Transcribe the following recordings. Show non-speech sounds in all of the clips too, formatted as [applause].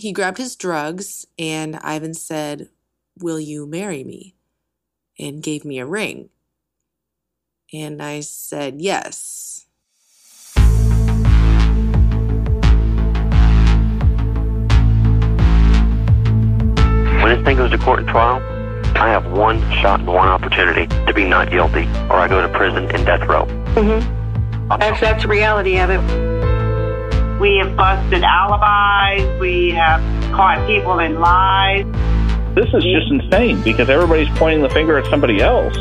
he grabbed his drugs, and Ivan said, Will you marry me? and gave me a ring. And I said, Yes. When this thing goes to court and trial, I have one shot and one opportunity to be not guilty, or I go to prison and death row. Mm-hmm. That's, that's the reality of it. We have busted alibis. We have caught people in lies. This is just insane because everybody's pointing the finger at somebody else.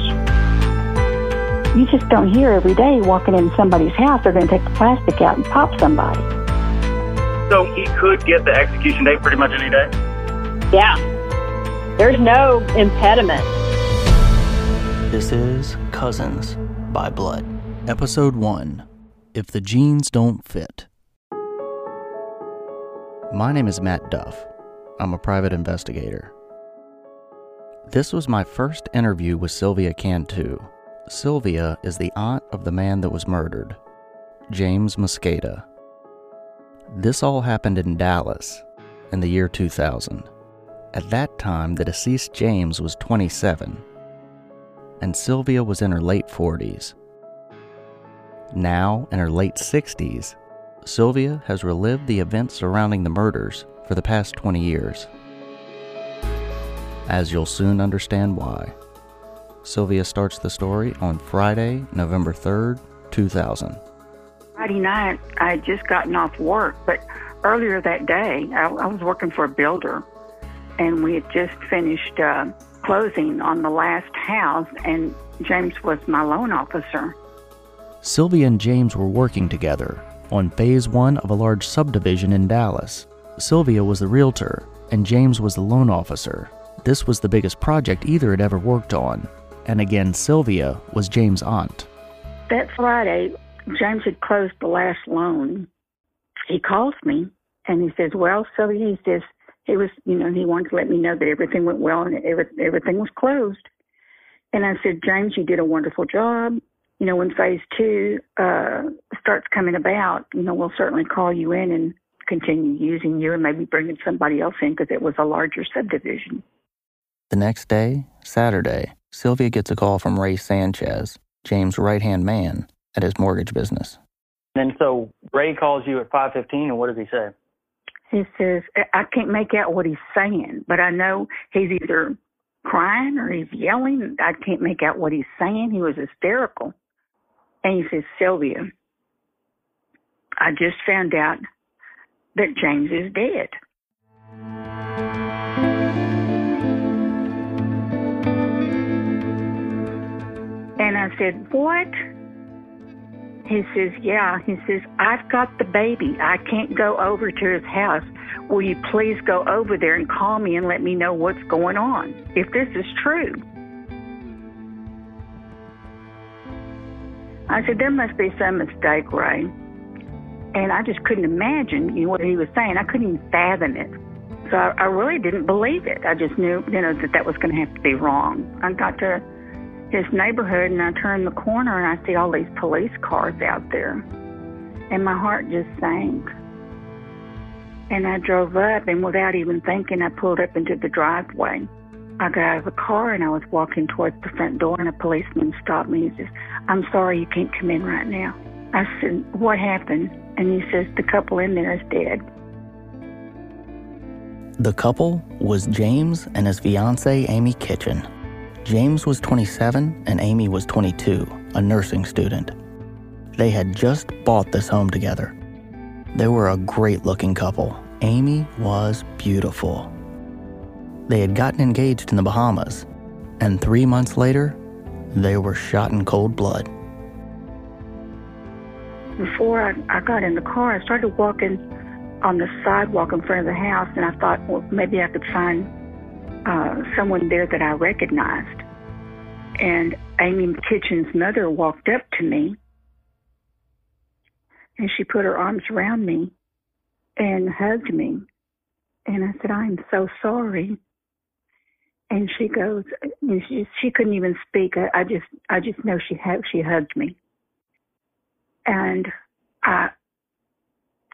You just don't hear every day walking in somebody's house, they're going to take the plastic out and pop somebody. So he could get the execution date pretty much any day? Yeah. There's no impediment. This is Cousins by Blood. Episode 1 If the Genes Don't Fit. My name is Matt Duff. I'm a private investigator. This was my first interview with Sylvia Cantu. Sylvia is the aunt of the man that was murdered, James Mosqueda. This all happened in Dallas in the year 2000. At that time, the deceased James was 27, and Sylvia was in her late 40s. Now, in her late 60s, Sylvia has relived the events surrounding the murders for the past 20 years as you'll soon understand why. Sylvia starts the story on Friday, November 3rd, 2000. Friday night, I had just gotten off work, but earlier that day, I, I was working for a builder, and we had just finished uh, closing on the last house, and James was my loan officer. Sylvia and James were working together on phase one of a large subdivision in Dallas. Sylvia was the realtor, and James was the loan officer. This was the biggest project either had ever worked on. And again, Sylvia was James' aunt. That Friday, James had closed the last loan. He calls me and he says, Well, Sylvia, he says, he was, you know, he wanted to let me know that everything went well and everything was closed. And I said, James, you did a wonderful job. You know, when phase two uh, starts coming about, you know, we'll certainly call you in and continue using you and maybe bringing somebody else in because it was a larger subdivision. The next day, Saturday, Sylvia gets a call from Ray Sanchez, James' right-hand man at his mortgage business. And so Ray calls you at 5:15 and what does he say? He says, I can't make out what he's saying, but I know he's either crying or he's yelling. I can't make out what he's saying. He was hysterical. And he says, Sylvia, I just found out that James is dead. And I said, What? He says, Yeah. He says, I've got the baby. I can't go over to his house. Will you please go over there and call me and let me know what's going on, if this is true? I said, There must be some mistake, Ray. And I just couldn't imagine you know, what he was saying. I couldn't even fathom it. So I, I really didn't believe it. I just knew, you know, that that was going to have to be wrong. I got to his neighborhood and I turned the corner and I see all these police cars out there. And my heart just sank. And I drove up and without even thinking, I pulled up into the driveway. I got out of the car and I was walking towards the front door and a policeman stopped me and says, I'm sorry you can't come in right now. I said, what happened? And he says, the couple in there is dead. The couple was James and his fiancee, Amy Kitchen. James was 27 and Amy was 22, a nursing student. They had just bought this home together. They were a great looking couple. Amy was beautiful. They had gotten engaged in the Bahamas, and three months later, they were shot in cold blood. Before I, I got in the car, I started walking on the sidewalk in front of the house, and I thought, well, maybe I could find uh, someone there that I recognized. And Amy Kitchen's mother walked up to me and she put her arms around me and hugged me. And I said, I'm so sorry. And she goes, and she, she couldn't even speak. I, I just, I just know she had, she hugged me. And I,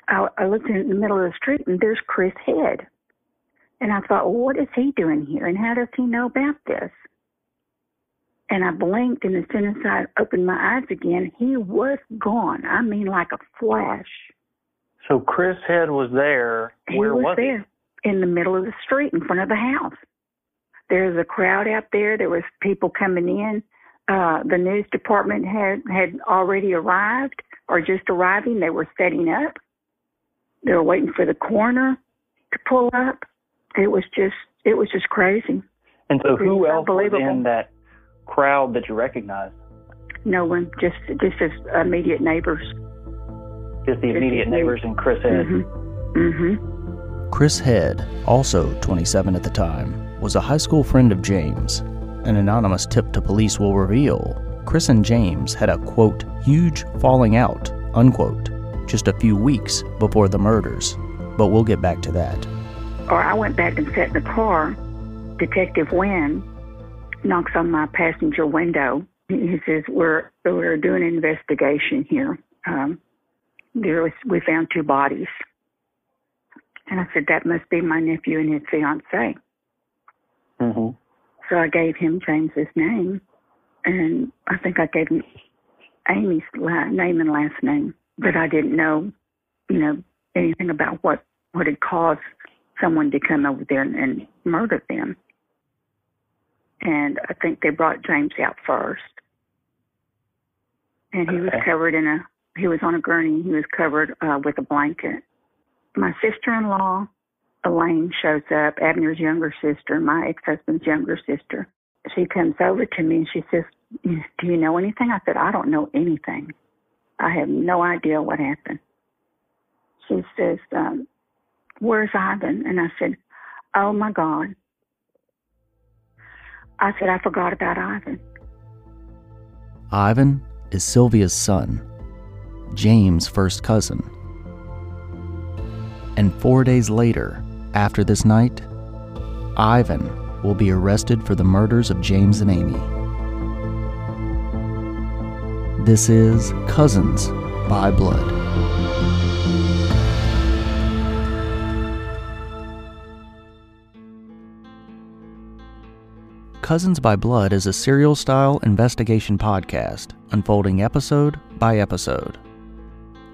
I, I looked in the middle of the street and there's Chris Head And I thought, well, what is he doing here? And how does he know about this? And I blinked, and as soon as I opened my eyes again, he was gone. I mean, like a flash. So Chris Head was there. He Where was, was there in the middle of the street in front of the house. There's a crowd out there. There was people coming in. Uh, the news department had had already arrived or just arriving. They were setting up. They were waiting for the coroner to pull up. It was just it was just crazy. And so, who else was in that crowd that you recognized? No one, just just his immediate neighbors. Just the immediate his neighbors and Chris Head. Mm-hmm. Mm-hmm. Chris Head, also 27 at the time, was a high school friend of James. An anonymous tip to police will reveal Chris and James had a quote, huge falling out, unquote, just a few weeks before the murders. But we'll get back to that. Or I went back and sat in the car. Detective Wynn knocks on my passenger window. He says, "We're we're doing an investigation here. Um, there was we found two bodies." And I said, "That must be my nephew and his fiancee." Hmm So I gave him James's name, and I think I gave him Amy's la- name and last name, but I didn't know, you know, anything about what what had caused someone to come over there and, and murder them. And I think they brought James out first, and he was covered in a he was on a gurney. He was covered uh, with a blanket. My sister-in-law Elaine shows up, Abner's younger sister, my ex-husband's younger sister. She comes over to me and she says, "Do you know anything?" I said, "I don't know anything. I have no idea what happened." She says, um, "Where's Ivan?" And I said, "Oh my God." I said, "I forgot about Ivan." Ivan is Sylvia's son, James' first cousin. And four days later, after this night, Ivan will be arrested for the murders of James and Amy. This is Cousins by Blood. Cousins by Blood is a serial style investigation podcast, unfolding episode by episode.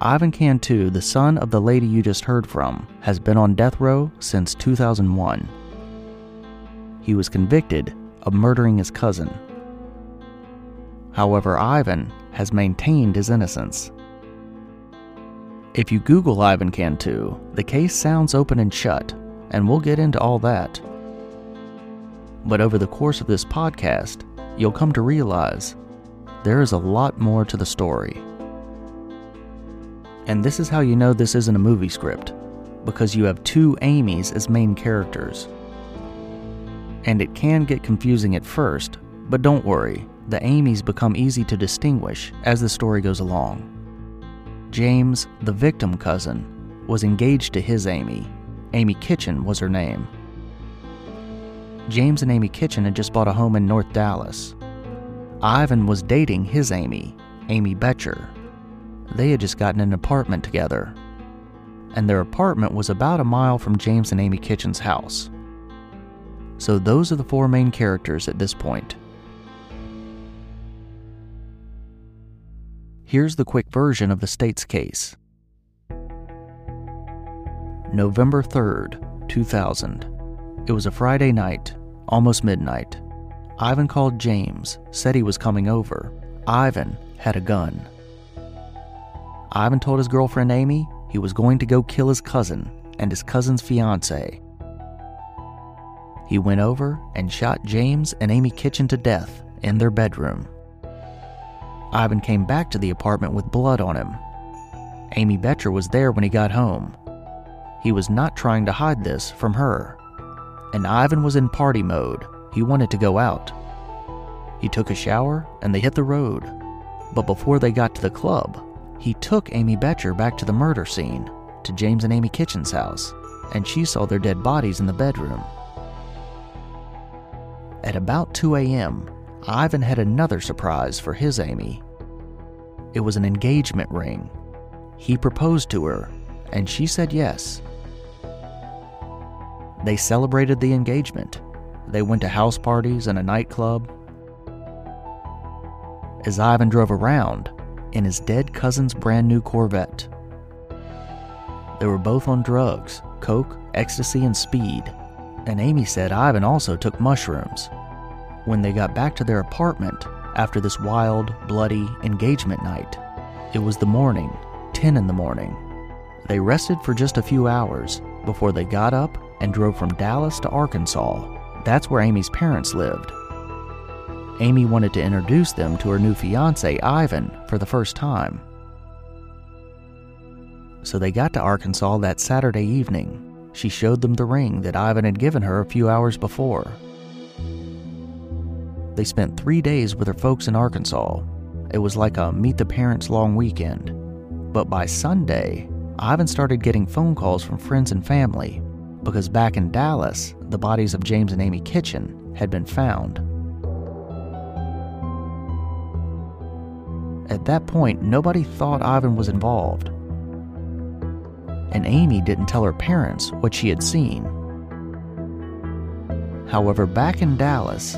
Ivan Cantu, the son of the lady you just heard from, has been on death row since 2001. He was convicted of murdering his cousin. However, Ivan has maintained his innocence. If you Google Ivan Cantu, the case sounds open and shut, and we'll get into all that. But over the course of this podcast, you'll come to realize there is a lot more to the story. And this is how you know this isn't a movie script, because you have two Amy's as main characters. And it can get confusing at first, but don't worry, the Amy's become easy to distinguish as the story goes along. James, the victim cousin, was engaged to his Amy. Amy Kitchen was her name. James and Amy Kitchen had just bought a home in North Dallas. Ivan was dating his Amy, Amy Boettcher. They had just gotten an apartment together. And their apartment was about a mile from James and Amy Kitchen's house. So those are the four main characters at this point. Here's the quick version of the state's case. November 3rd, 2000. It was a Friday night, almost midnight. Ivan called James, said he was coming over. Ivan had a gun. Ivan told his girlfriend Amy he was going to go kill his cousin and his cousin's fiance. He went over and shot James and Amy Kitchen to death in their bedroom. Ivan came back to the apartment with blood on him. Amy Boettcher was there when he got home. He was not trying to hide this from her. And Ivan was in party mode. He wanted to go out. He took a shower and they hit the road. But before they got to the club, he took Amy Boettcher back to the murder scene, to James and Amy Kitchen's house, and she saw their dead bodies in the bedroom. At about 2 a.m., Ivan had another surprise for his Amy. It was an engagement ring. He proposed to her, and she said yes. They celebrated the engagement. They went to house parties and a nightclub. As Ivan drove around in his dead cousin's brand new Corvette, they were both on drugs coke, ecstasy, and speed. And Amy said Ivan also took mushrooms. When they got back to their apartment after this wild, bloody engagement night, it was the morning, 10 in the morning. They rested for just a few hours before they got up and drove from Dallas to Arkansas. That's where Amy's parents lived. Amy wanted to introduce them to her new fiance, Ivan, for the first time. So they got to Arkansas that Saturday evening. She showed them the ring that Ivan had given her a few hours before. They spent three days with her folks in Arkansas. It was like a meet the parents long weekend. But by Sunday, Ivan started getting phone calls from friends and family because back in Dallas, the bodies of James and Amy Kitchen had been found. At that point, nobody thought Ivan was involved. And Amy didn't tell her parents what she had seen. However, back in Dallas,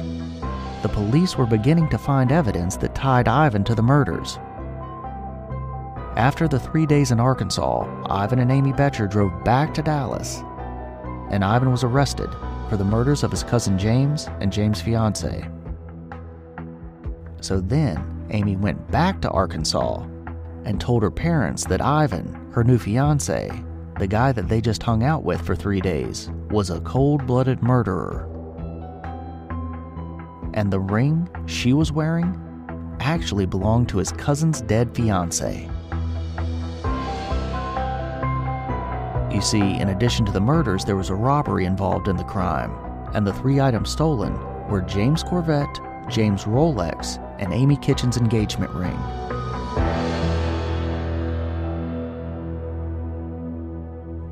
the police were beginning to find evidence that tied Ivan to the murders. After the three days in Arkansas, Ivan and Amy Boettcher drove back to Dallas, and Ivan was arrested for the murders of his cousin James and James' fiance. So then, Amy went back to Arkansas and told her parents that Ivan, her new fiance, the guy that they just hung out with for three days, was a cold blooded murderer. And the ring she was wearing actually belonged to his cousin's dead fiance. You see, in addition to the murders, there was a robbery involved in the crime, and the three items stolen were James' Corvette, James' Rolex, and Amy Kitchen's engagement ring.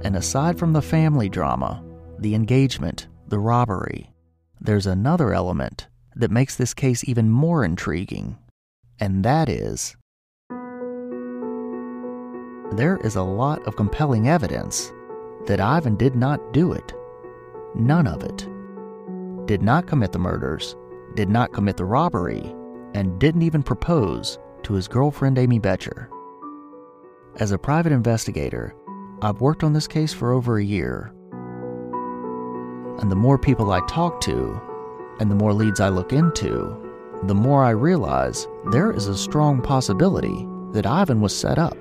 And aside from the family drama, the engagement, the robbery, there's another element that makes this case even more intriguing, and that is there is a lot of compelling evidence that Ivan did not do it. None of it. Did not commit the murders, did not commit the robbery, and didn't even propose to his girlfriend Amy Boettcher. As a private investigator, I've worked on this case for over a year. And the more people I talk to, and the more leads I look into, the more I realize there is a strong possibility that Ivan was set up.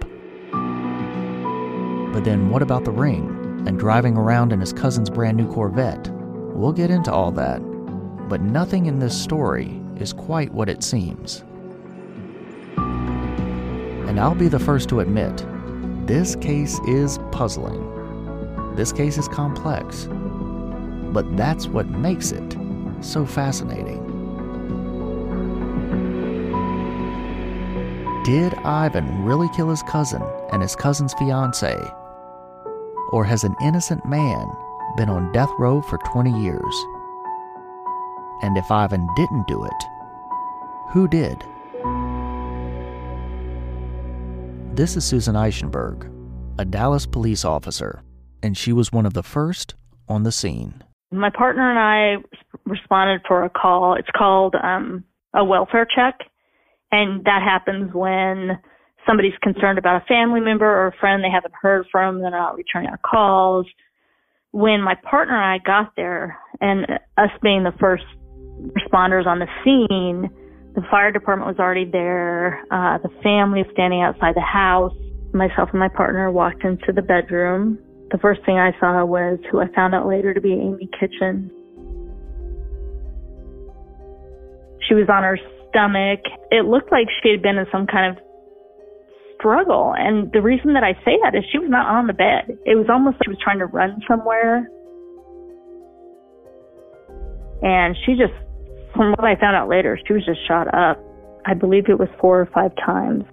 But then what about the ring and driving around in his cousin's brand new Corvette? We'll get into all that, but nothing in this story is quite what it seems. And I'll be the first to admit, this case is puzzling. This case is complex. But that's what makes it so fascinating. Did Ivan really kill his cousin and his cousin's fiance? Or has an innocent man been on death row for 20 years? And if Ivan didn't do it, who did? This is Susan Eichenberg, a Dallas police officer, and she was one of the first on the scene. My partner and I responded for a call. It's called um, a welfare check, and that happens when somebody's concerned about a family member or a friend they haven't heard from, they're not returning our calls. When my partner and I got there, and us being the first responders on the scene, the fire department was already there. Uh, the family was standing outside the house. Myself and my partner walked into the bedroom. The first thing I saw was who I found out later to be Amy Kitchen. She was on her stomach. It looked like she had been in some kind of struggle. And the reason that I say that is she was not on the bed. It was almost like she was trying to run somewhere. And she just, from what I found out later, she was just shot up. I believe it was four or five times.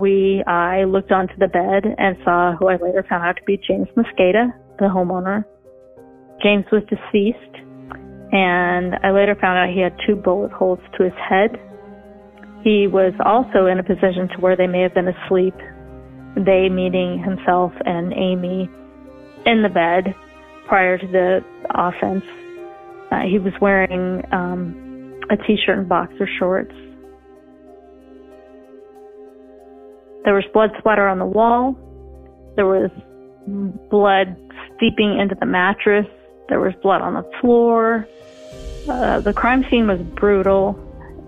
We, I looked onto the bed and saw who I later found out to be James Mosqueda, the homeowner. James was deceased, and I later found out he had two bullet holes to his head he was also in a position to where they may have been asleep, they meaning himself and Amy in the bed. prior to the offense. Uh, he was wearing um, a t-shirt and boxer shorts. There was blood splatter on the wall. There was blood steeping into the mattress. There was blood on the floor. Uh, the crime scene was brutal.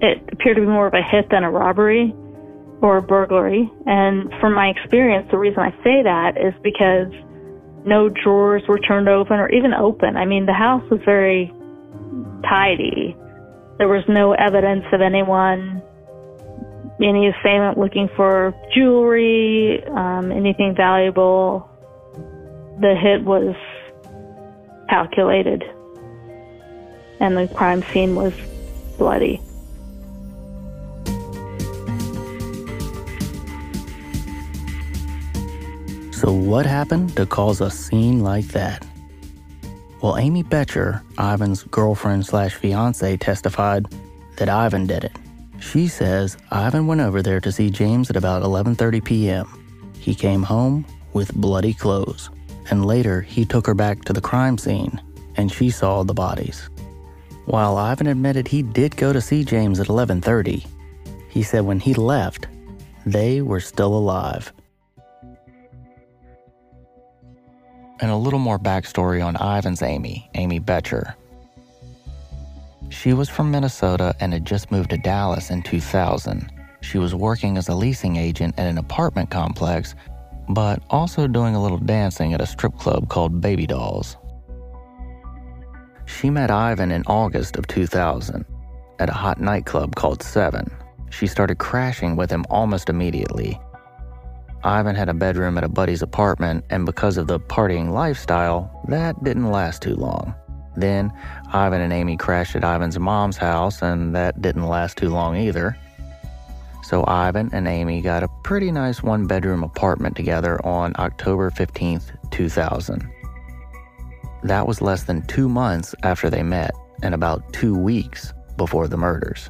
It appeared to be more of a hit than a robbery or a burglary. And from my experience, the reason I say that is because no drawers were turned open or even open. I mean, the house was very tidy. There was no evidence of anyone, any assailant looking for jewelry, um, anything valuable. The hit was calculated, and the crime scene was bloody. So, what happened to cause a scene like that? Well, Amy Boettcher, Ivan's girlfriend slash fiance, testified that Ivan did it. She says Ivan went over there to see James at about 11:30 p.m. He came home with bloody clothes, and later he took her back to the crime scene and she saw the bodies. While Ivan admitted he did go to see James at 11:30, he said when he left, they were still alive and a little more backstory on Ivan's Amy, Amy Boettcher. She was from Minnesota and had just moved to Dallas in 2000. She was working as a leasing agent at an apartment complex, but also doing a little dancing at a strip club called Baby Dolls. She met Ivan in August of 2000 at a hot nightclub called Seven. She started crashing with him almost immediately Ivan had a bedroom at a buddy's apartment, and because of the partying lifestyle, that didn't last too long. Then, Ivan and Amy crashed at Ivan's mom's house, and that didn't last too long either. So, Ivan and Amy got a pretty nice one bedroom apartment together on October 15th, 2000. That was less than two months after they met, and about two weeks before the murders.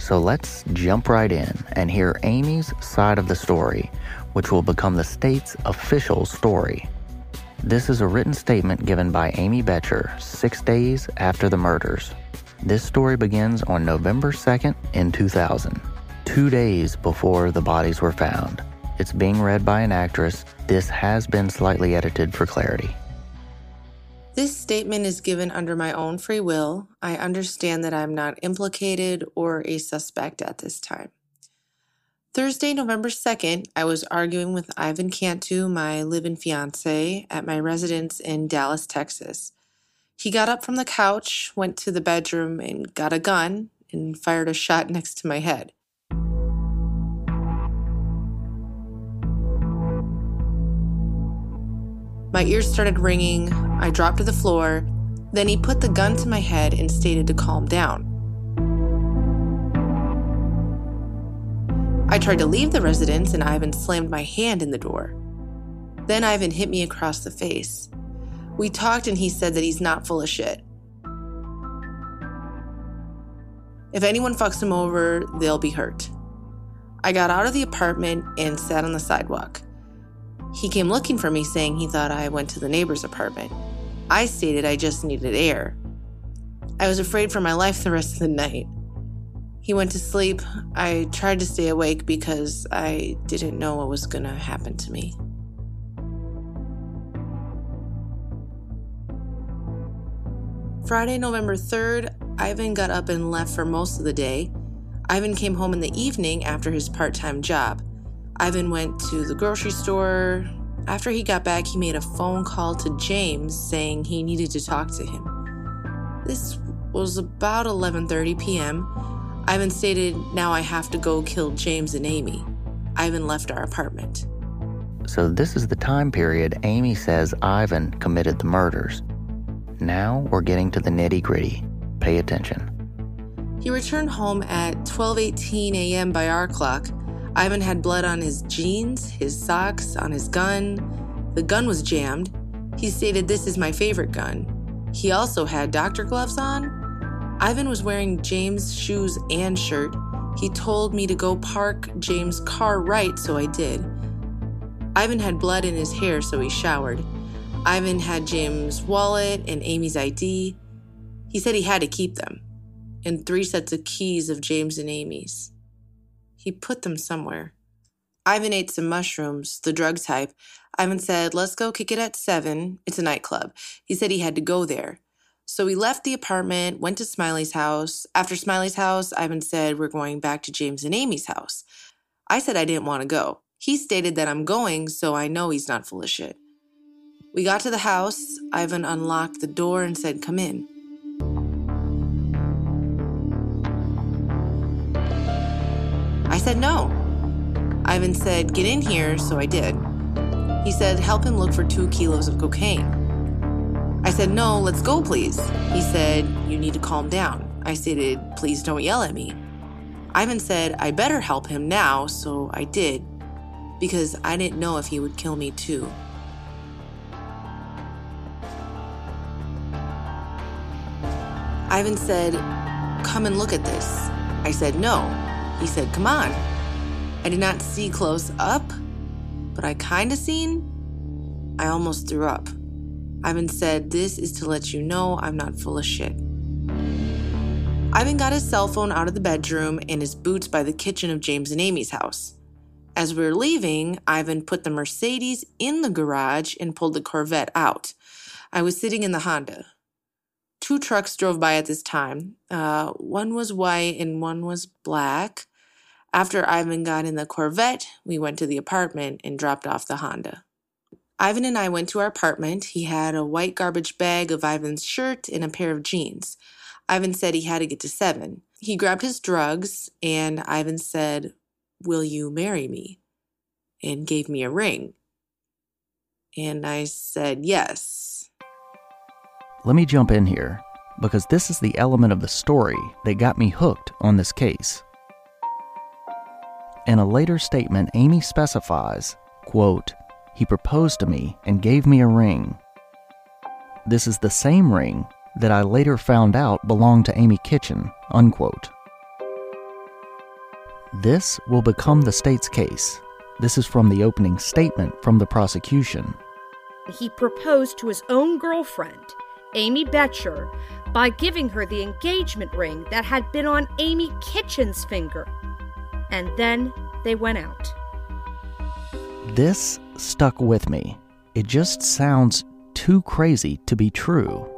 So let's jump right in and hear Amy's side of the story, which will become the state's official story. This is a written statement given by Amy Boettcher six days after the murders. This story begins on November 2nd in 2000, two days before the bodies were found. It's being read by an actress. This has been slightly edited for clarity. This statement is given under my own free will. I understand that I'm not implicated or a suspect at this time. Thursday, November 2nd, I was arguing with Ivan Cantu, my live in fiance, at my residence in Dallas, Texas. He got up from the couch, went to the bedroom, and got a gun and fired a shot [laughs] next to my head. My ears started ringing. I dropped to the floor. Then he put the gun to my head and stated to calm down. I tried to leave the residence and Ivan slammed my hand in the door. Then Ivan hit me across the face. We talked and he said that he's not full of shit. If anyone fucks him over, they'll be hurt. I got out of the apartment and sat on the sidewalk. He came looking for me, saying he thought I went to the neighbor's apartment. I stated I just needed air. I was afraid for my life the rest of the night. He went to sleep. I tried to stay awake because I didn't know what was going to happen to me. Friday, November 3rd, Ivan got up and left for most of the day. Ivan came home in the evening after his part time job. Ivan went to the grocery store. After he got back, he made a phone call to James saying he needed to talk to him. This was about 11:30 p.m. Ivan stated, "Now I have to go kill James and Amy." Ivan left our apartment. So this is the time period Amy says Ivan committed the murders. Now we're getting to the nitty-gritty. Pay attention. He returned home at 12:18 a.m. by our clock Ivan had blood on his jeans, his socks, on his gun. The gun was jammed. He stated, This is my favorite gun. He also had doctor gloves on. Ivan was wearing James' shoes and shirt. He told me to go park James' car right, so I did. Ivan had blood in his hair, so he showered. Ivan had James' wallet and Amy's ID. He said he had to keep them, and three sets of keys of James and Amy's. He put them somewhere. Ivan ate some mushrooms, the drug type. Ivan said, Let's go kick it at seven. It's a nightclub. He said he had to go there. So we left the apartment, went to Smiley's house. After Smiley's house, Ivan said, We're going back to James and Amy's house. I said I didn't want to go. He stated that I'm going, so I know he's not full of shit. We got to the house. Ivan unlocked the door and said, Come in. Said no. Ivan said, Get in here, so I did. He said, Help him look for two kilos of cocaine. I said, No, let's go, please. He said, You need to calm down. I stated, Please don't yell at me. Ivan said, I better help him now, so I did, because I didn't know if he would kill me too. Ivan said, Come and look at this. I said, No. He said, Come on. I did not see close up, but I kinda seen. I almost threw up. Ivan said, This is to let you know I'm not full of shit. Ivan got his cell phone out of the bedroom and his boots by the kitchen of James and Amy's house. As we were leaving, Ivan put the Mercedes in the garage and pulled the Corvette out. I was sitting in the Honda. Two trucks drove by at this time. Uh, one was white and one was black. After Ivan got in the Corvette, we went to the apartment and dropped off the Honda. Ivan and I went to our apartment. He had a white garbage bag of Ivan's shirt and a pair of jeans. Ivan said he had to get to seven. He grabbed his drugs, and Ivan said, Will you marry me? and gave me a ring. And I said, Yes. Let me jump in here because this is the element of the story that got me hooked on this case. In a later statement, Amy specifies, quote, he proposed to me and gave me a ring. This is the same ring that I later found out belonged to Amy Kitchen, unquote. This will become the state's case. This is from the opening statement from the prosecution. He proposed to his own girlfriend, Amy Boettcher, by giving her the engagement ring that had been on Amy Kitchen's finger. And then they went out. This stuck with me. It just sounds too crazy to be true.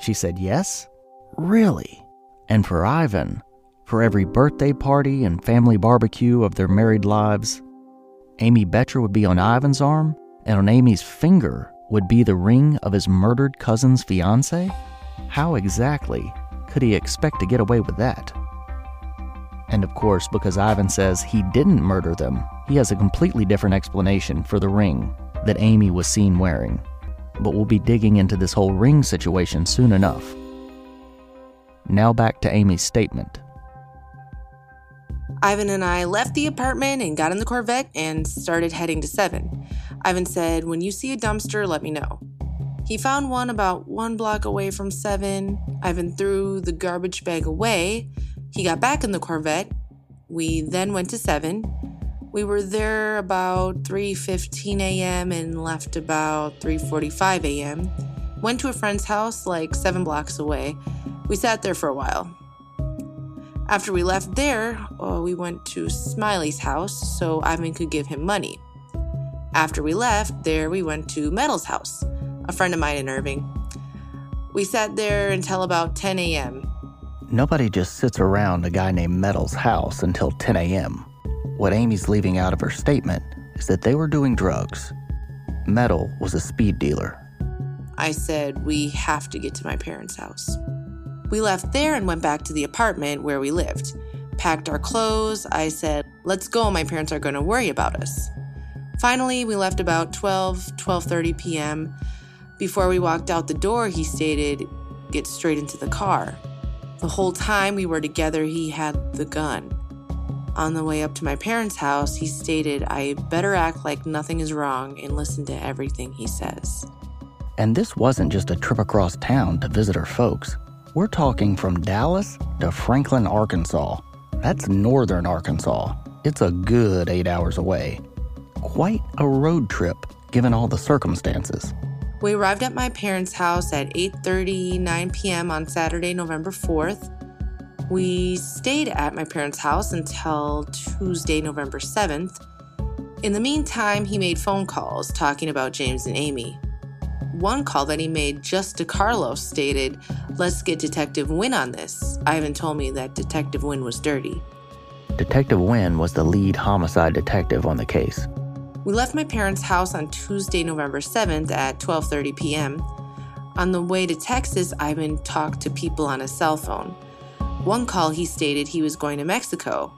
She said, Yes? Really? And for Ivan, for every birthday party and family barbecue of their married lives, Amy Boettcher would be on Ivan's arm, and on Amy's finger would be the ring of his murdered cousin's fiance? How exactly could he expect to get away with that? And of course, because Ivan says he didn't murder them, he has a completely different explanation for the ring that Amy was seen wearing. But we'll be digging into this whole ring situation soon enough. Now back to Amy's statement. Ivan and I left the apartment and got in the Corvette and started heading to 7. Ivan said, When you see a dumpster, let me know. He found one about one block away from 7. Ivan threw the garbage bag away. He got back in the Corvette. We then went to 7. We were there about 3:15 a.m. and left about 3:45 a.m. Went to a friend's house like 7 blocks away. We sat there for a while. After we left there, uh, we went to Smiley's house so Ivan could give him money. After we left there, we went to Metal's house, a friend of mine in Irving. We sat there until about 10 a.m. Nobody just sits around a guy named Metal's house until 10 a.m. What Amy's leaving out of her statement is that they were doing drugs. Metal was a speed dealer. I said, We have to get to my parents' house. We left there and went back to the apartment where we lived. Packed our clothes. I said, Let's go, my parents are going to worry about us. Finally, we left about 12, 12:30 p.m. Before we walked out the door, he stated, "Get straight into the car." The whole time we were together, he had the gun. On the way up to my parents' house, he stated, I better act like nothing is wrong and listen to everything he says. And this wasn't just a trip across town to visit her folks. We're talking from Dallas to Franklin, Arkansas. That's northern Arkansas. It's a good eight hours away. quite a road trip given all the circumstances. We arrived at my parents' house at 8:39 p.m. on Saturday, November 4th. We stayed at my parents' house until Tuesday, November 7th. In the meantime, he made phone calls talking about James and Amy. One call that he made just to Carlos stated, Let's get Detective Wynn on this. Ivan told me that Detective Wynn was dirty. Detective Wynn was the lead homicide detective on the case. We left my parents' house on Tuesday, November 7th at 12:30 p.m. On the way to Texas, Ivan talked to people on his cell phone. One call he stated he was going to Mexico.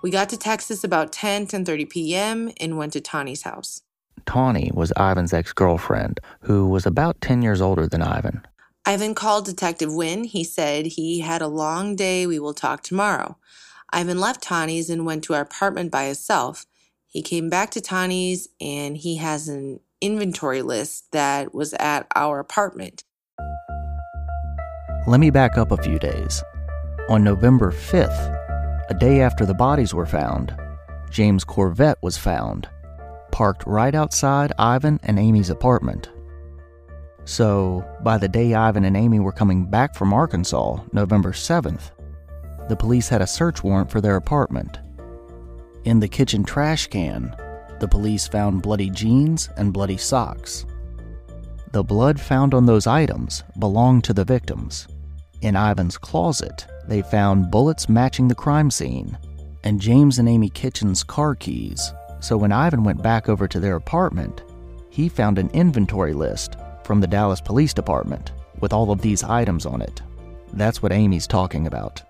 We got to Texas about 10, 10:30 p.m. and went to Tawny's house. Tawny was Ivan's ex-girlfriend, who was about 10 years older than Ivan. Ivan called Detective Wynn. He said he had a long day. We will talk tomorrow. Ivan left Tawny's and went to our apartment by himself. He came back to Tawny's and he has an inventory list that was at our apartment. Let me back up a few days. On November 5th, a day after the bodies were found, James' Corvette was found, parked right outside Ivan and Amy's apartment. So, by the day Ivan and Amy were coming back from Arkansas, November 7th, the police had a search warrant for their apartment. In the kitchen trash can, the police found bloody jeans and bloody socks. The blood found on those items belonged to the victims. In Ivan's closet, they found bullets matching the crime scene and James and Amy Kitchen's car keys. So when Ivan went back over to their apartment, he found an inventory list from the Dallas Police Department with all of these items on it. That's what Amy's talking about.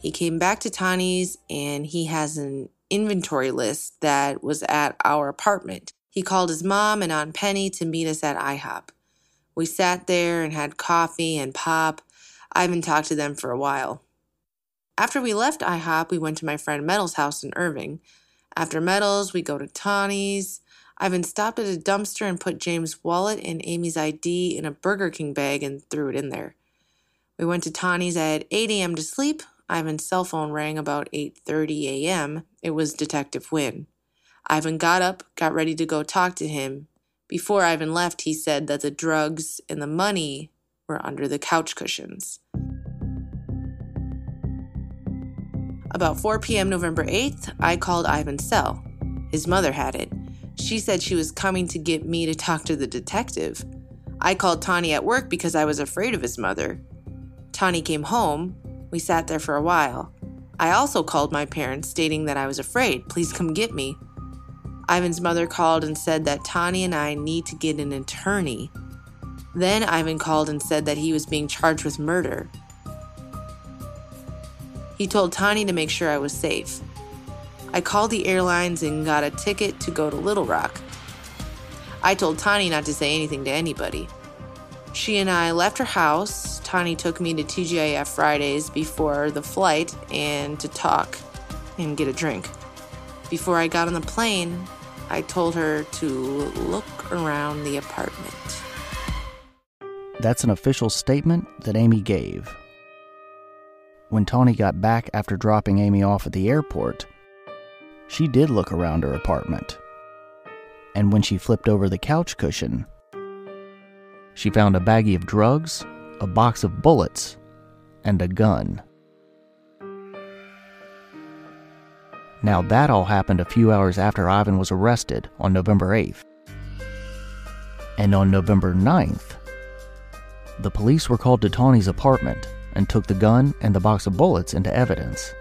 He came back to Tawny's and he has an inventory list that was at our apartment. He called his mom and Aunt Penny to meet us at IHOP. We sat there and had coffee and pop. I haven't talked to them for a while. After we left IHOP, we went to my friend Metal's house in Irving. After Metal's, we go to Tawny's. Ivan stopped at a dumpster and put James' wallet and Amy's ID in a Burger King bag and threw it in there. We went to Tawny's at 8 a.m. to sleep. Ivan's cell phone rang about 8:30 a.m. It was Detective Wynn. Ivan got up, got ready to go talk to him. Before Ivan left, he said that the drugs and the money were under the couch cushions. About 4 p.m. November 8th, I called Ivan's cell. His mother had it. She said she was coming to get me to talk to the detective. I called Tawny at work because I was afraid of his mother. Tawny came home. We sat there for a while. I also called my parents, stating that I was afraid. Please come get me. Ivan's mother called and said that Tawny and I need to get an attorney. Then Ivan called and said that he was being charged with murder. He told Tawny to make sure I was safe. I called the airlines and got a ticket to go to Little Rock. I told Tawny not to say anything to anybody. She and I left her house. Tawny took me to TGIF Fridays before the flight and to talk and get a drink. Before I got on the plane, I told her to look around the apartment. That's an official statement that Amy gave. When Tawny got back after dropping Amy off at the airport, she did look around her apartment. And when she flipped over the couch cushion, she found a baggie of drugs, a box of bullets, and a gun. Now, that all happened a few hours after Ivan was arrested on November 8th. And on November 9th, the police were called to Tawny's apartment and took the gun and the box of bullets into evidence.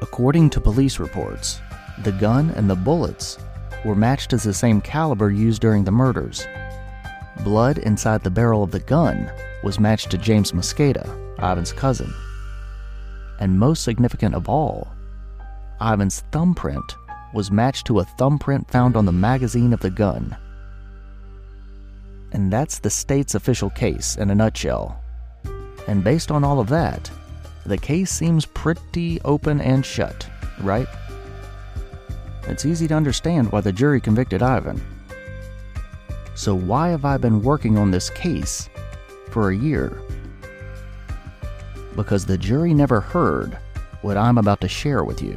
According to police reports, the gun and the bullets were matched as the same caliber used during the murders. Blood inside the barrel of the gun was matched to James Mosqueda, Ivan's cousin. And most significant of all, Ivan's thumbprint was matched to a thumbprint found on the magazine of the gun. And that's the state's official case in a nutshell. And based on all of that, the case seems pretty open and shut, right? It's easy to understand why the jury convicted Ivan. So, why have I been working on this case for a year? Because the jury never heard what I'm about to share with you.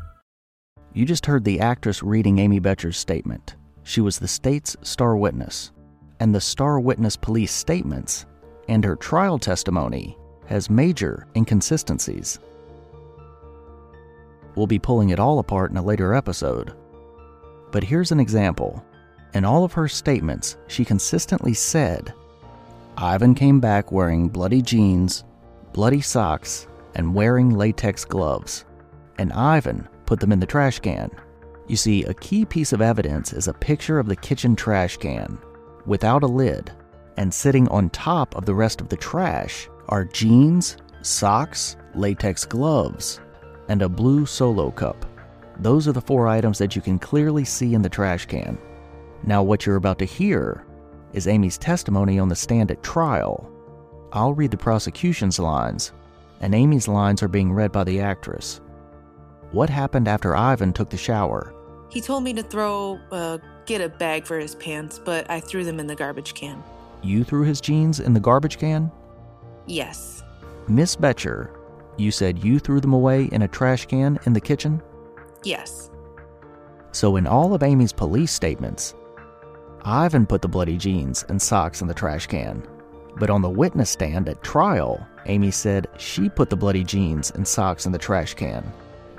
You just heard the actress reading Amy Boettcher's statement. She was the state's star witness. And the star witness police statements and her trial testimony has major inconsistencies. We'll be pulling it all apart in a later episode. But here's an example. In all of her statements, she consistently said, Ivan came back wearing bloody jeans, bloody socks, and wearing latex gloves. And Ivan put them in the trash can. You see, a key piece of evidence is a picture of the kitchen trash can without a lid, and sitting on top of the rest of the trash are jeans, socks, latex gloves, and a blue solo cup. Those are the four items that you can clearly see in the trash can. Now, what you're about to hear is Amy's testimony on the stand at trial. I'll read the prosecution's lines, and Amy's lines are being read by the actress. What happened after Ivan took the shower? He told me to throw, uh, get a bag for his pants, but I threw them in the garbage can. You threw his jeans in the garbage can? Yes. Miss Boettcher, you said you threw them away in a trash can in the kitchen? Yes. So, in all of Amy's police statements, Ivan put the bloody jeans and socks in the trash can. But on the witness stand at trial, Amy said she put the bloody jeans and socks in the trash can.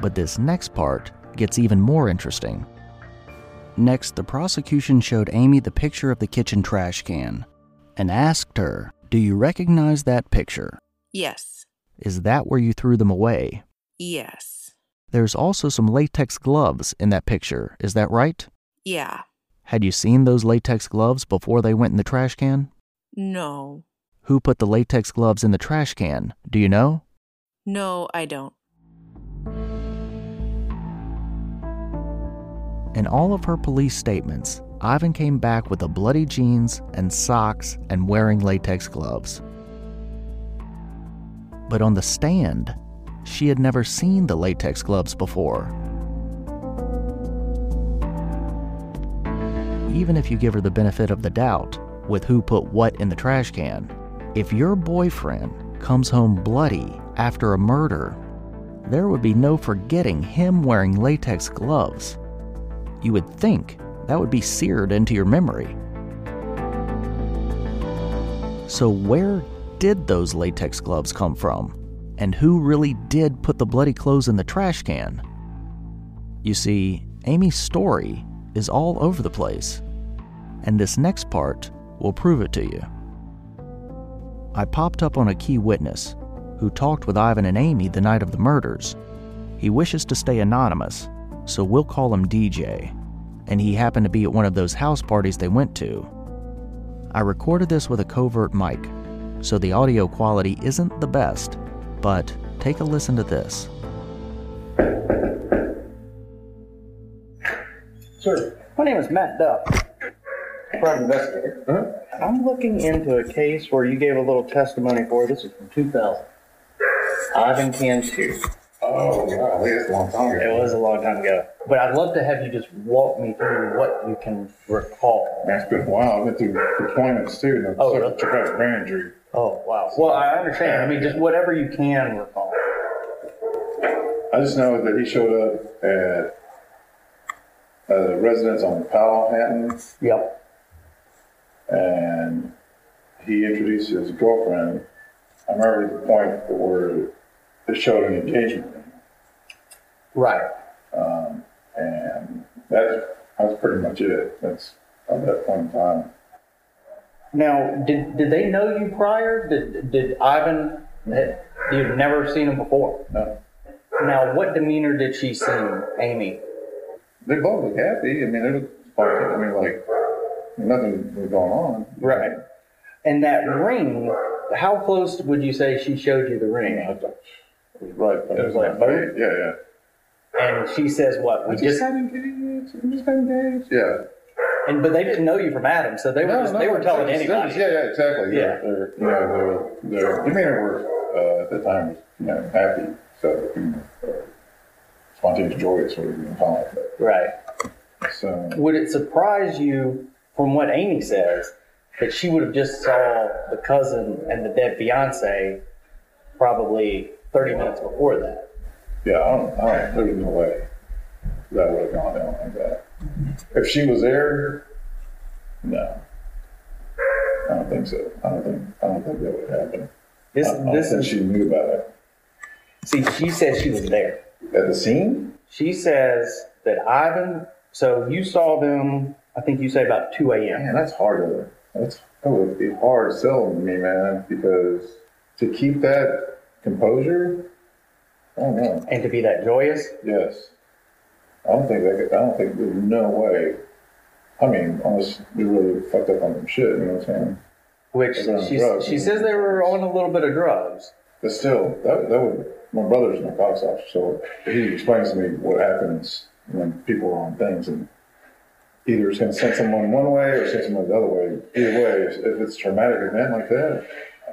But this next part gets even more interesting. Next, the prosecution showed Amy the picture of the kitchen trash can and asked her, Do you recognize that picture? Yes. Is that where you threw them away? Yes. There's also some latex gloves in that picture, is that right? Yeah. Had you seen those latex gloves before they went in the trash can? No. Who put the latex gloves in the trash can? Do you know? No, I don't. In all of her police statements, Ivan came back with the bloody jeans and socks and wearing latex gloves. But on the stand, she had never seen the latex gloves before. Even if you give her the benefit of the doubt with who put what in the trash can, if your boyfriend comes home bloody after a murder, there would be no forgetting him wearing latex gloves. You would think that would be seared into your memory. So, where did those latex gloves come from? And who really did put the bloody clothes in the trash can? You see, Amy's story is all over the place, and this next part will prove it to you. I popped up on a key witness who talked with Ivan and Amy the night of the murders. He wishes to stay anonymous, so we'll call him DJ, and he happened to be at one of those house parties they went to. I recorded this with a covert mic, so the audio quality isn't the best, but take a listen to this. Sir, my name is Matt Duff, private investigator. Uh-huh. I'm looking into a case where you gave a little testimony for. This is from 2000. Ivan Cantu. Oh, wow, that's a long time ago. It was a long time ago. But I'd love to have you just walk me through what you can recall. That's been a while. I've been through deployments too. And Oh, really? traumatic brain injury. Oh, wow. Well, I understand. I mean, just whatever you can recall. I just know that he showed up at a residence on Powell-Hatton. Yep. And he introduced his girlfriend. I remember the point where they showed an engagement. Right. Um, and that's, that's pretty much it. That's at that point in time. Now, did did they know you prior? Did did Ivan? Had, you've never seen him before. No. Now, what demeanor did she seem, Amy? They both look happy. I mean, they look fine. I mean, like, nothing was going on. Right. And that ring, how close would you say she showed you the ring? It was right. It was like? Yeah, yeah. And she says, "What? We I just got engaged. I just got engaged. Yeah. And but they didn't know you from Adam, so they were just, no, they were telling it's- anybody. it's- Yeah, yeah, exactly. Yeah. They're, you know, their, their demeanor was, uh, at the time was, you know, happy. So, you know, uh, spontaneous, joyous, whatever you want to call it. But, Right. So, Would it surprise you, from what Amy says, that she would have just saw the cousin and the dead fiance probably 30 minutes before that? Yeah, I don't, I don't, there's no way that would have gone down like that. Mm-hmm. If she was there, no. I don't think so. I don't think, I don't think that would happen. This, I, I this think is. she knew about it. See, she says she was there. At the scene? She says that Ivan. So you saw them. I think you say about 2 a.m. Man, that's hard to, that's, that would be hard selling to me, man, because to keep that composure, I don't. And to be that joyous? Yes. I don't think they could, I don't think there's no way. I mean, unless they really fucked up on some shit, you know what I'm saying? Which They're on she, drugs. she says they were on a little bit of drugs. But still, that, that would, my brother's in the narcotics officer, so he explains to me what happens when people are on things and either it's gonna send someone one way or send someone the other way. Either way, if if it's a traumatic event like that,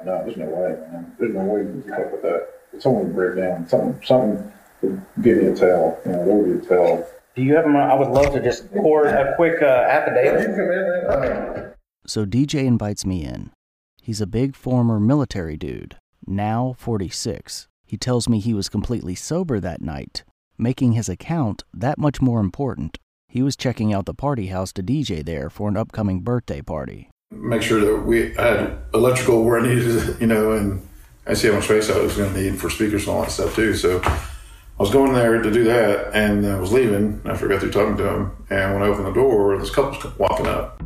no, there's no way, man. There's no way you can keep up with that. Someone would break down, something, something would give you a tell, you know, there would be a tell. Do you have them? I would love to just pour a quick uh, affidavit. So DJ invites me in. He's a big former military dude, now 46. He tells me he was completely sober that night, making his account that much more important. He was checking out the party house to DJ there for an upcoming birthday party. make sure that we had electrical where needed, [laughs] you know, and I see how much space I was going to need for speakers and all that stuff too. So I was going there to do that, and I was leaving after I got through talking to him. And when I opened the door, this couple's walking up.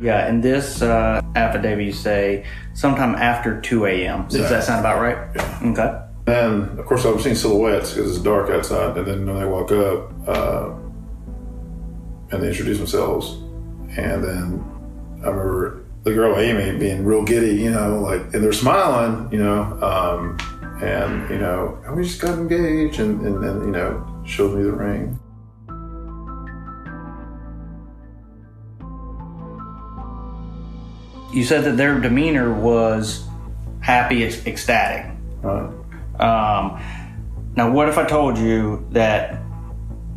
Yeah, in this uh, affidavit, you say sometime after 2 a.m. Does Yeah. that sound about right? Yeah. Okay. And of course, I was seeing silhouettes because it's dark outside. And then when they walk up, uh, and they introduce themselves, and then I remember the girl Amy being real giddy, you know, like, and they're smiling, you know, um, and you know, "Oh, we just got engaged, and and then you know, showed me the ring. You said that their demeanor was happy, ec- ecstatic. Right. Um, now, what if I told you that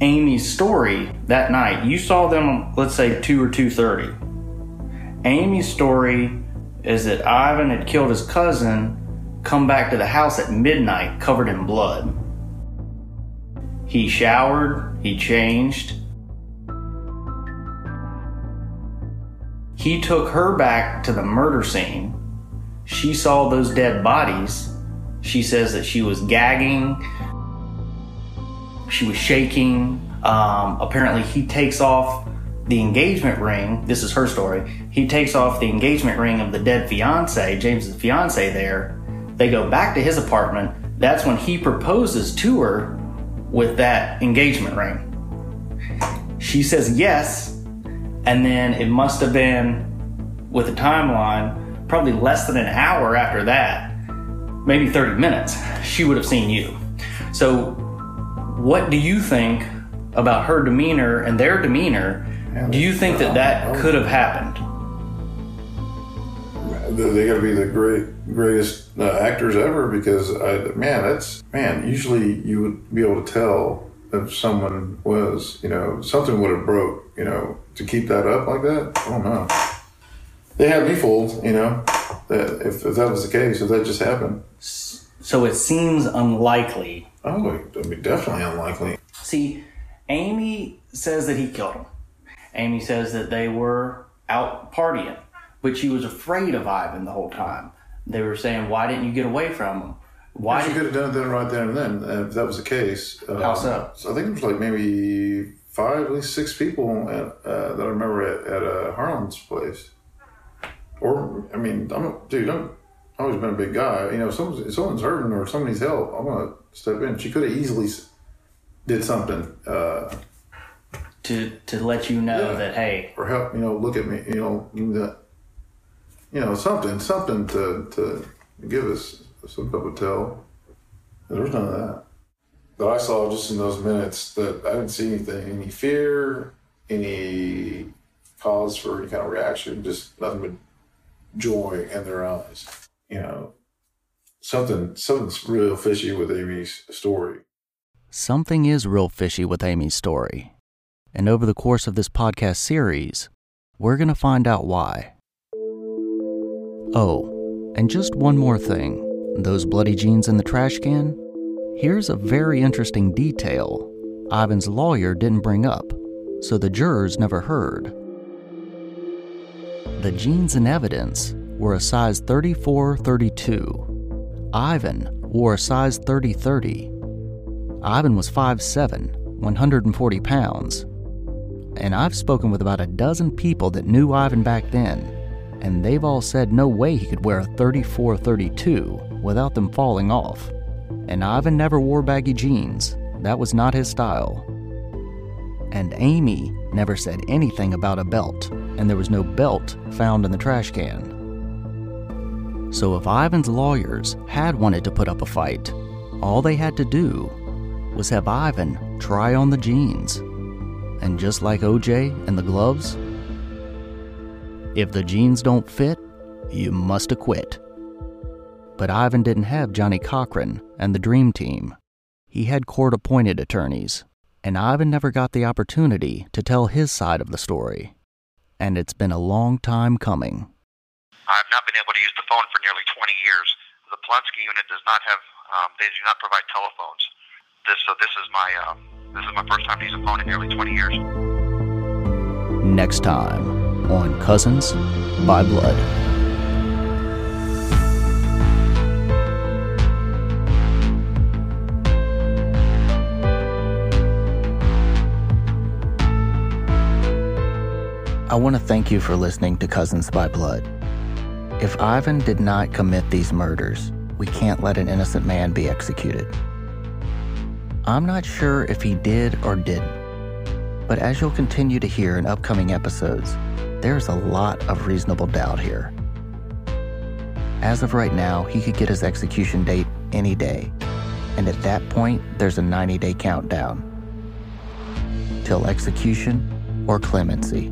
Amy's story that night? You saw them, let's say two or two thirty. Amy's story is that Ivan had killed his cousin, come back to the house at midnight covered in blood. He showered, he changed. He took her back to the murder scene. She saw those dead bodies. She says that she was gagging, she was shaking. Um, apparently, he takes off the engagement ring. This is her story. He takes off the engagement ring of the dead fiance, James's fiance, there. They go back to his apartment. That's when he proposes to her with that engagement ring. She says yes, and then it must have been, with the timeline, probably less than an hour after that, maybe 30 minutes, she would have seen you. So, what do you think about her demeanor and their demeanor? Do you think that that could have happened? They, they got to be the great greatest uh, actors ever because I, man, that's man. Usually, you would be able to tell if someone was, you know, something would have broke, you know, to keep that up like that. I don't know. They had me fooled, you know. That if, if that was the case, if that just happened. So it seems unlikely. Oh, I mean, definitely unlikely. See, Amy says that he killed him. Amy says that they were out partying, but she was afraid of Ivan the whole time. They were saying, "Why didn't you get away from him? Why she did could have done it then right there and then if that was the case. Um, How so? I think it was like maybe five, at least six people at, uh, that I remember at, at uh, Harlan's place. Or I mean, I'm a, dude. I'm I've always been a big guy. You know, if someone's, if someone's hurting or someone help, I'm gonna step in. She could have easily did something uh, to to let you know Yeah. that hey, or help. You know, look at me. You know, give me that. You know, something, something to to give us some people would tell. There was none of that. But I saw just in those minutes that I didn't see anything, any fear, any cause for any kind of reaction, just nothing but joy in their eyes. You know, something something's real fishy with Amy's story. Something is real fishy with Amy's story. And over the course of this podcast series, we're going to find out why. Oh, and just one more thing those bloody jeans in the trash can? Here's a very interesting detail Ivan's lawyer didn't bring up, so the jurors never heard. The jeans in evidence were a size 34 32. Ivan wore a size 30 30. Ivan was 5'7, 140 pounds. And I've spoken with about a dozen people that knew Ivan back then, and they've all said no way he could wear a 34 32 without them falling off. And Ivan never wore baggy jeans, that was not his style. And Amy never said anything about a belt, and there was no belt found in the trash can. So if Ivan's lawyers had wanted to put up a fight, all they had to do was have Ivan try on the jeans. And just like OJ and the gloves, if the jeans don't fit, you must acquit. But Ivan didn't have Johnnie Cochran and the Dream Team. He had court appointed attorneys, and Ivan never got the opportunity to tell his side of the story. And it's been a long time coming. I've not been able to use the phone for nearly 20 years. The Polunsky unit does not have, um, they do not provide telephones. This, so this is my, uh, this is my first time a phone in nearly 20 years. Next time on Cousins by Blood. I want to thank you for listening to Cousins by Blood. If Ivan did not commit these murders, we can't let an innocent man be executed. I'm not sure if he did or didn't, but as you'll continue to hear in upcoming episodes, there's a lot of reasonable doubt here. As of right now, he could get his execution date any day, and at that point, there's a 90 day countdown. Till execution or clemency.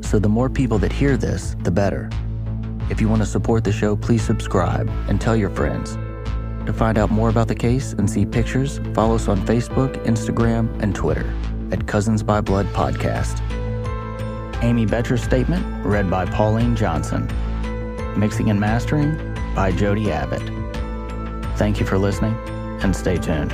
So the more people that hear this, the better. If you want to support the show, please subscribe and tell your friends. To find out more about the case and see pictures, follow us on Facebook, Instagram, and Twitter at Cousins by Blood Podcast. Amy Boettcher's statement read by Pauline Johnson. Mixing and mastering by Jody Abbott. Thank you for listening and stay tuned.